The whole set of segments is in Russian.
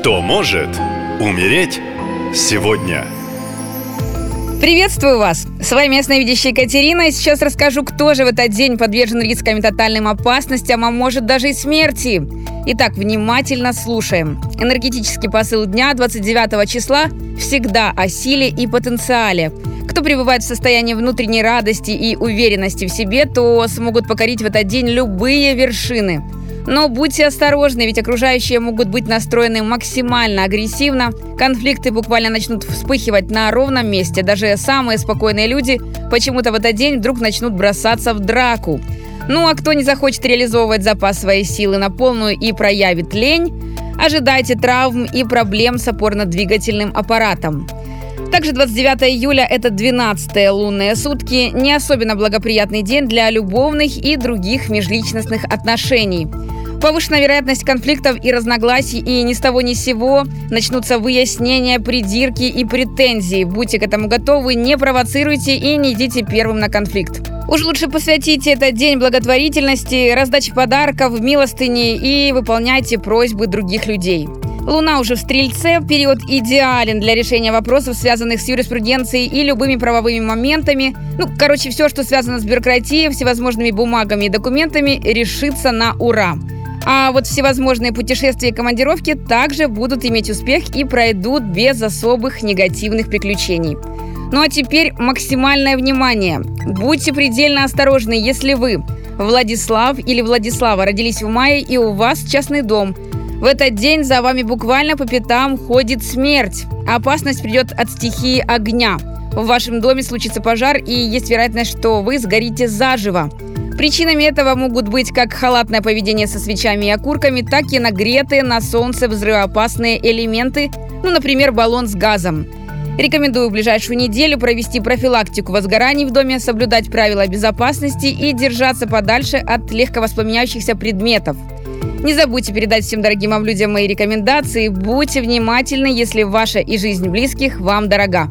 Кто может умереть сегодня? Приветствую вас! С вами ясновидящая Екатерина, и сейчас расскажу, кто же в этот день подвержен рискам и тотальным опасностям, а может даже и смерти. Итак, внимательно слушаем. Энергетический посыл дня 29 числа всегда о силе и потенциале. Кто пребывает в состоянии внутренней радости и уверенности в себе, то смогут покорить в этот день любые вершины – но будьте осторожны, ведь окружающие могут быть настроены максимально агрессивно. Конфликты буквально начнут вспыхивать на ровном месте. Даже самые спокойные люди почему-то в этот день вдруг начнут бросаться в драку. Ну а кто не захочет реализовывать запас своей силы на полную и проявит лень, ожидайте травм и проблем с опорно-двигательным аппаратом. Также 29 июля – это 12 лунные сутки, не особенно благоприятный день для любовных и других межличностных отношений. Повышенная вероятность конфликтов и разногласий, и ни с того ни с сего начнутся выяснения, придирки и претензии. Будьте к этому готовы, не провоцируйте и не идите первым на конфликт. Уж лучше посвятите этот день благотворительности, раздаче подарков, милостыни и выполняйте просьбы других людей. Луна уже в Стрельце, период идеален для решения вопросов, связанных с юриспруденцией и любыми правовыми моментами. Ну, короче, все, что связано с бюрократией, всевозможными бумагами и документами, решится на ура. А вот всевозможные путешествия и командировки также будут иметь успех и пройдут без особых негативных приключений. Ну а теперь максимальное внимание. Будьте предельно осторожны, если вы Владислав или Владислава родились в мае и у вас частный дом – в этот день за вами буквально по пятам ходит смерть. Опасность придет от стихии огня. В вашем доме случится пожар, и есть вероятность, что вы сгорите заживо. Причинами этого могут быть как халатное поведение со свечами и окурками, так и нагретые на солнце взрывоопасные элементы, ну, например, баллон с газом. Рекомендую в ближайшую неделю провести профилактику возгораний в доме, соблюдать правила безопасности и держаться подальше от легковоспламеняющихся предметов – не забудьте передать всем дорогим вам людям мои рекомендации. Будьте внимательны, если ваша и жизнь близких вам дорога.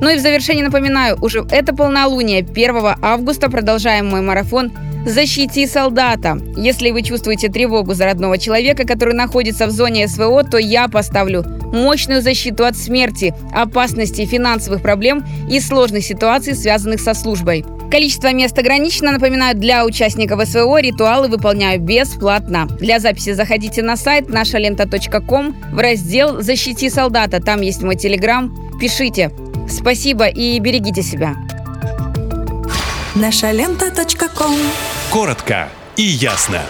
Ну и в завершение напоминаю, уже это полнолуние 1 августа продолжаем мой марафон «Защити солдата». Если вы чувствуете тревогу за родного человека, который находится в зоне СВО, то я поставлю мощную защиту от смерти, опасностей, финансовых проблем и сложных ситуаций, связанных со службой. Количество мест ограничено. Напоминаю, для участников СВО ритуалы выполняю бесплатно. Для записи заходите на сайт нашалента.ком в раздел «Защити солдата». Там есть мой телеграм. Пишите. Спасибо и берегите себя. Нашалента.ком Коротко и ясно.